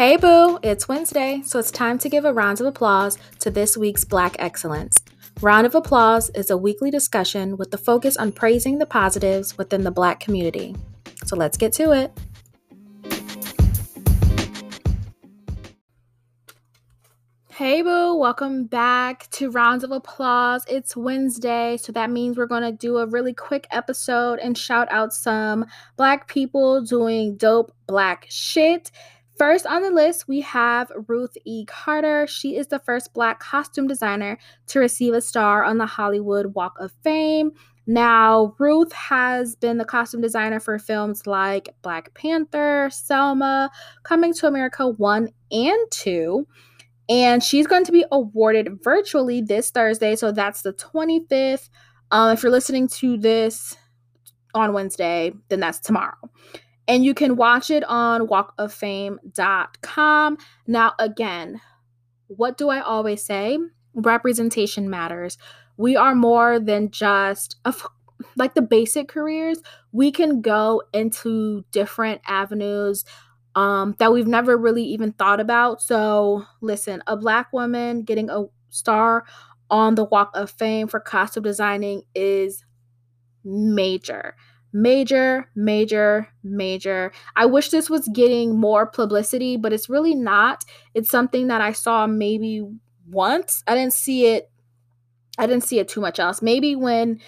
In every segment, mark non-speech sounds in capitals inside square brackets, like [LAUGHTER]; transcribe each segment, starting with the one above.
Hey boo, it's Wednesday, so it's time to give a round of applause to this week's Black Excellence. Round of Applause is a weekly discussion with the focus on praising the positives within the Black community. So let's get to it. Hey boo, welcome back to Rounds of Applause. It's Wednesday, so that means we're going to do a really quick episode and shout out some Black people doing dope Black shit. First on the list, we have Ruth E. Carter. She is the first Black costume designer to receive a star on the Hollywood Walk of Fame. Now, Ruth has been the costume designer for films like Black Panther, Selma, Coming to America 1 and 2. And she's going to be awarded virtually this Thursday. So that's the 25th. Um, if you're listening to this on Wednesday, then that's tomorrow and you can watch it on walkoffame.com. Now, again, what do I always say? Representation matters. We are more than just a, like the basic careers. We can go into different avenues um, that we've never really even thought about. So, listen, a black woman getting a star on the Walk of Fame for costume designing is major major, major, major. I wish this was getting more publicity, but it's really not. It's something that I saw maybe once. I didn't see it. I didn't see it too much else. Maybe when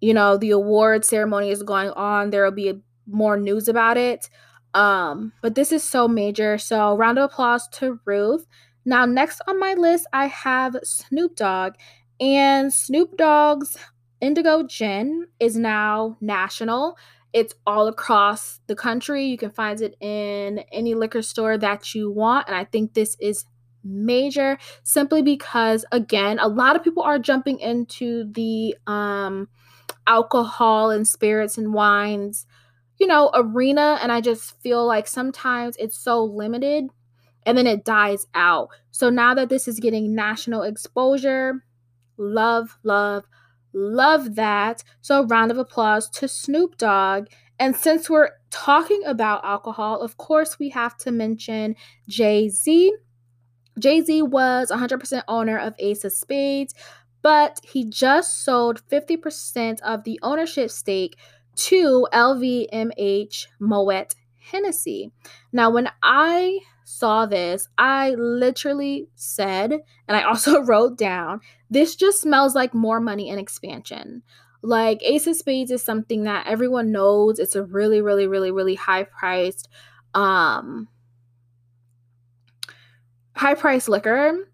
you know the award ceremony is going on, there will be a, more news about it. Um, but this is so major. So round of applause to Ruth. Now, next on my list, I have Snoop Dogg. And Snoop Dogg's Indoggo Gin is now national. It's all across the country. You can find it in any liquor store that you want. And I think this is major simply because, again, a lot of people are jumping into the um, alcohol and spirits and wines, you know, arena. And I just feel like sometimes it's so limited and then it dies out. So now that this is getting national exposure, love, love, Love that. So, round of applause to Snoop Dogg. And since we're talking about alcohol, of course, we have to mention Jay Z. Jay Z was 100% owner of Ace of Spades, but he just sold 50% of the ownership stake to LVMH Moet Hennessy. Now, when I saw this, I literally said, and I also [LAUGHS] wrote down, this just smells like more money and expansion. Like Ace of Spades is something that everyone knows. It's a really, really, really, really high priced, um, high priced liquor.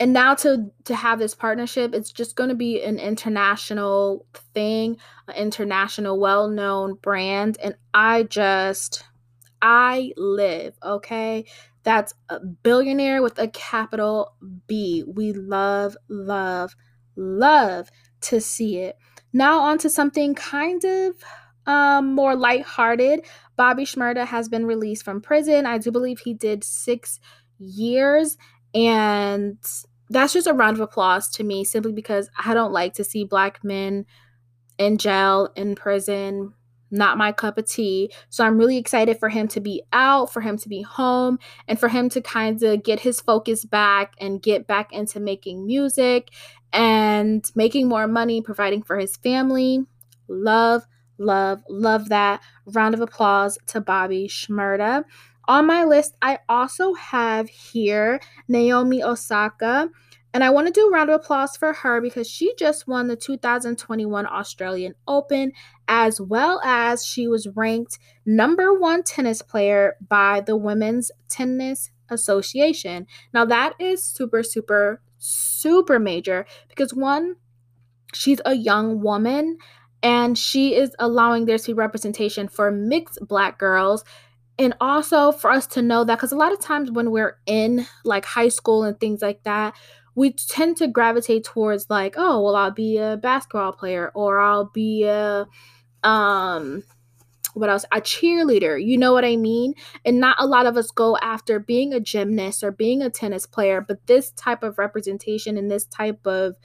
And now to to have this partnership, it's just going to be an international thing, an international well-known brand, and I just I live, okay? That's a billionaire with a capital B. We love, love, love to see it. Now, on to something kind of um, more lighthearted. Bobby Shmurda has been released from prison. I do believe he did six years. And that's just a round of applause to me simply because I don't like to see black men in jail, in prison, not my cup of tea. So I'm really excited for him to be out, for him to be home, and for him to kind of get his focus back and get back into making music and making more money, providing for his family. Love, love, love that. Round of applause to Bobby Shmurda. On my list, I also have here Naomi Osaka. And I want to do a round of applause for her because she just won the 2021 Australian Open, as well as she was ranked number one tennis player by the Women's Tennis Association. Now, that is super, super, super major because one, she's a young woman and she is allowing there to be representation for mixed black girls and also for us to know that because a lot of times when we're in like high school and things like that we tend to gravitate towards like, oh, well, I'll be a basketball player or I'll be a um what else? A cheerleader. You know what I mean? And not a lot of us go after being a gymnast or being a tennis player, but this type of representation and this type of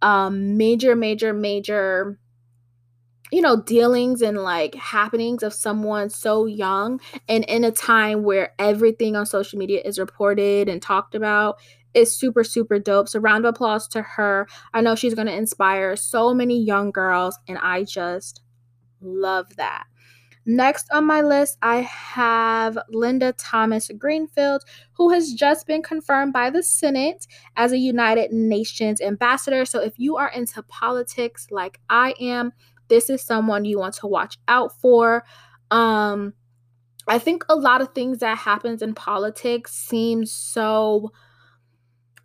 um major major major you know, dealings and like happenings of someone so young and in a time where everything on social media is reported and talked about is super, super dope. So, round of applause to her. I know she's going to inspire so many young girls, and I just love that. Next on my list, I have Linda Thomas Greenfield, who has just been confirmed by the Senate as a United Nations ambassador. So, if you are into politics like I am, this is someone you want to watch out for. Um, I think a lot of things that happens in politics seem so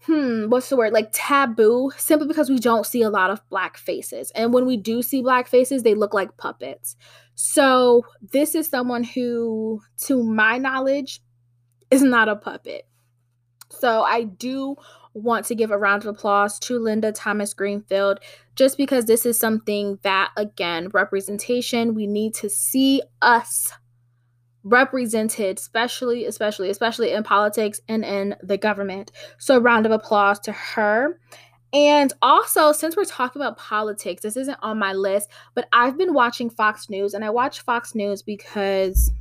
hmm, what's the word? Like taboo, simply because we don't see a lot of black faces. And when we do see black faces, they look like puppets. So, this is someone who, to my knowledge, is not a puppet. So, I do want to give a round of applause to Linda Thomas Greenfield just because this is something that, again, representation, we need to see us represented, especially, especially, especially in politics and in the government. So, round of applause to her. And also, since we're talking about politics, this isn't on my list, but I've been watching Fox News and I watch Fox News because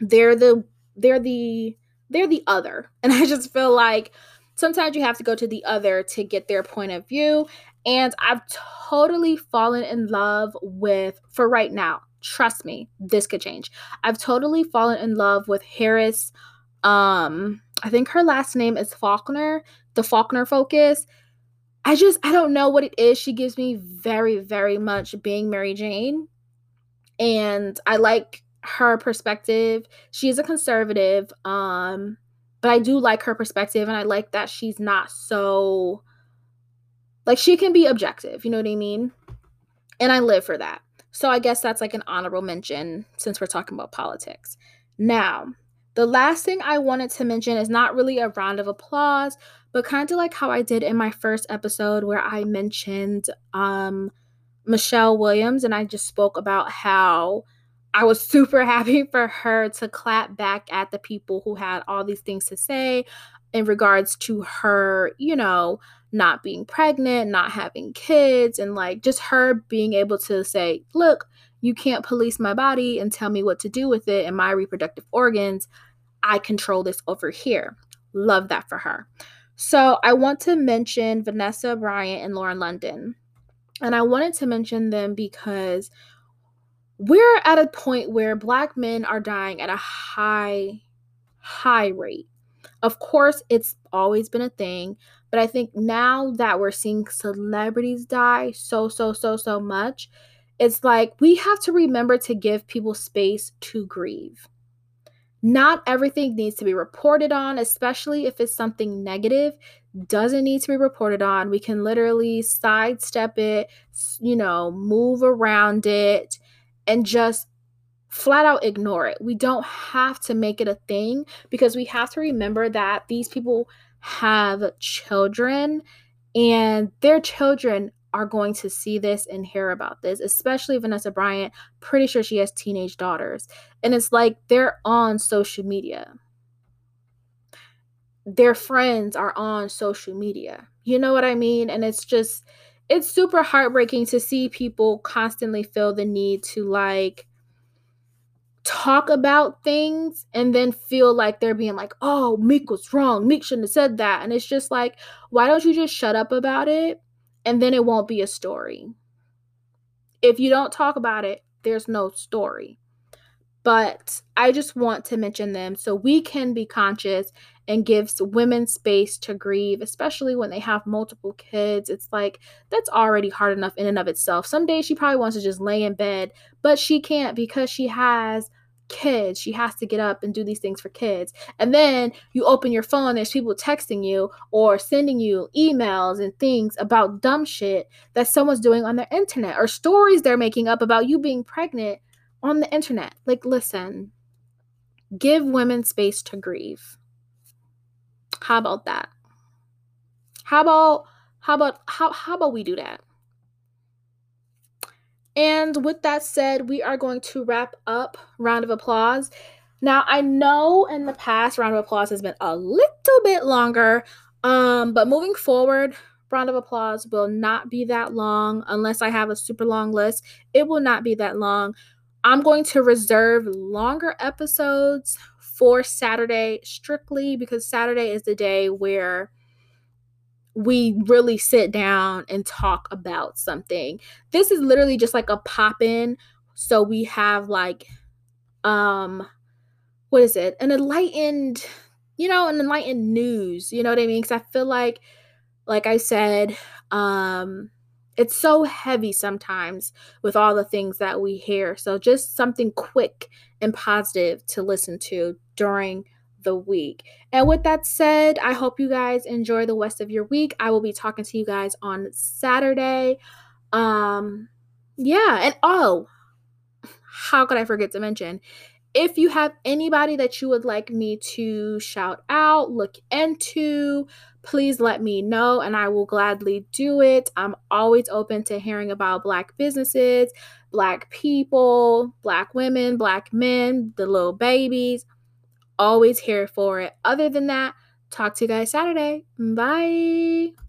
they're the they're the they're the other. [LAUGHS] And I just feel like sometimes you have to go to the other to get their point of view. And I've totally fallen in love with, for right now, trust me, this could change. I've totally fallen in love with Harris. Um, I think her last name is Faulkner, the Faulkner focus. I just, I don't know what it is. She gives me very, very much being Mary Jane. And I like her perspective. She is a conservative. Um, but I do like her perspective and I like that she's not so like she can be objective, you know what I mean? And I live for that. So I guess that's like an honorable mention since we're talking about politics. Now, the last thing I wanted to mention is not really a round of applause, but kind of like how I did in my first episode where I mentioned um Michelle Williams and I just spoke about how I was super [LAUGHS] happy for her to clap back at the people who had all these things to say in regards to her, you know, not being pregnant, not having kids, and like just her being able to say, look, you can't police my body and tell me what to do with it and my reproductive organs. I control this over here. Love that for her. So I want to mention Vanessa Bryant and Lauren London. And I wanted to mention them because we're at a point where black men are dying at a high high rate. Of course it's always been a thing but i think now that we're seeing celebrities die so so so so much it's like we have to remember to give people space to grieve. Not everything needs to be reported on especially if it's something negative doesn't need to be reported on. We can literally sidestep it you know move around it and just flat out ignore it. We don't have to make it a thing because we have to remember that these people have children and their children are going to see this and hear about this, especially Vanessa Bryant. Pretty sure she has teenage daughters. And it's like they're on social media. Their friends are on social media. You know what I mean? And it's just, it's super heartbreaking to see people constantly feel the need to like talk about things and then feel like they're being like, oh, Meek was wrong. Meek shouldn't have said that. And it's just like, why don't you just shut up about it? And then it won't be a story. If you don't talk about it, there's no story. But I just want to mention them so we can be conscious and gives women space to grieve, especially when they have multiple kids. It's like that's already hard enough in and of itself. Some days she probably wants to just lay in bed, but she can't because she has kids. She has to get up and do these things for kids. And then you open your phone, there's people texting you or sending you emails and things about dumb shit that someone's doing on their internet or stories they're making up about you being pregnant on the internet. Like, listen, give women space to grieve. How about that? How about how about how how about we do that? And with that said, we are going to wrap up round of applause. Now, I know in the past round of applause has been a little bit longer, um, but moving forward, round of applause will not be that long unless I have a super long list. It will not be that long. I'm going to reserve longer episodes for Saturday strictly because Saturday is the day where we really sit down and talk about something. This is literally just like a pop in. So we have like, um, what is it? An enlightened, you know, an enlightened news. You know what I mean? Because I feel like, like I said, um, it's so heavy sometimes with all the things that we hear. So just something quick and positive to listen to during the week. And with that said, I hope you guys enjoy the rest of your week. I will be talking to you guys on Saturday. Um yeah, and oh, how could I forget to mention if you have anybody that you would like me to shout out, look into, please let me know and I will gladly do it. I'm always open to hearing about Black businesses, Black people, Black women, Black men, the little babies. Always here for it. Other than that, talk to you guys Saturday. Bye.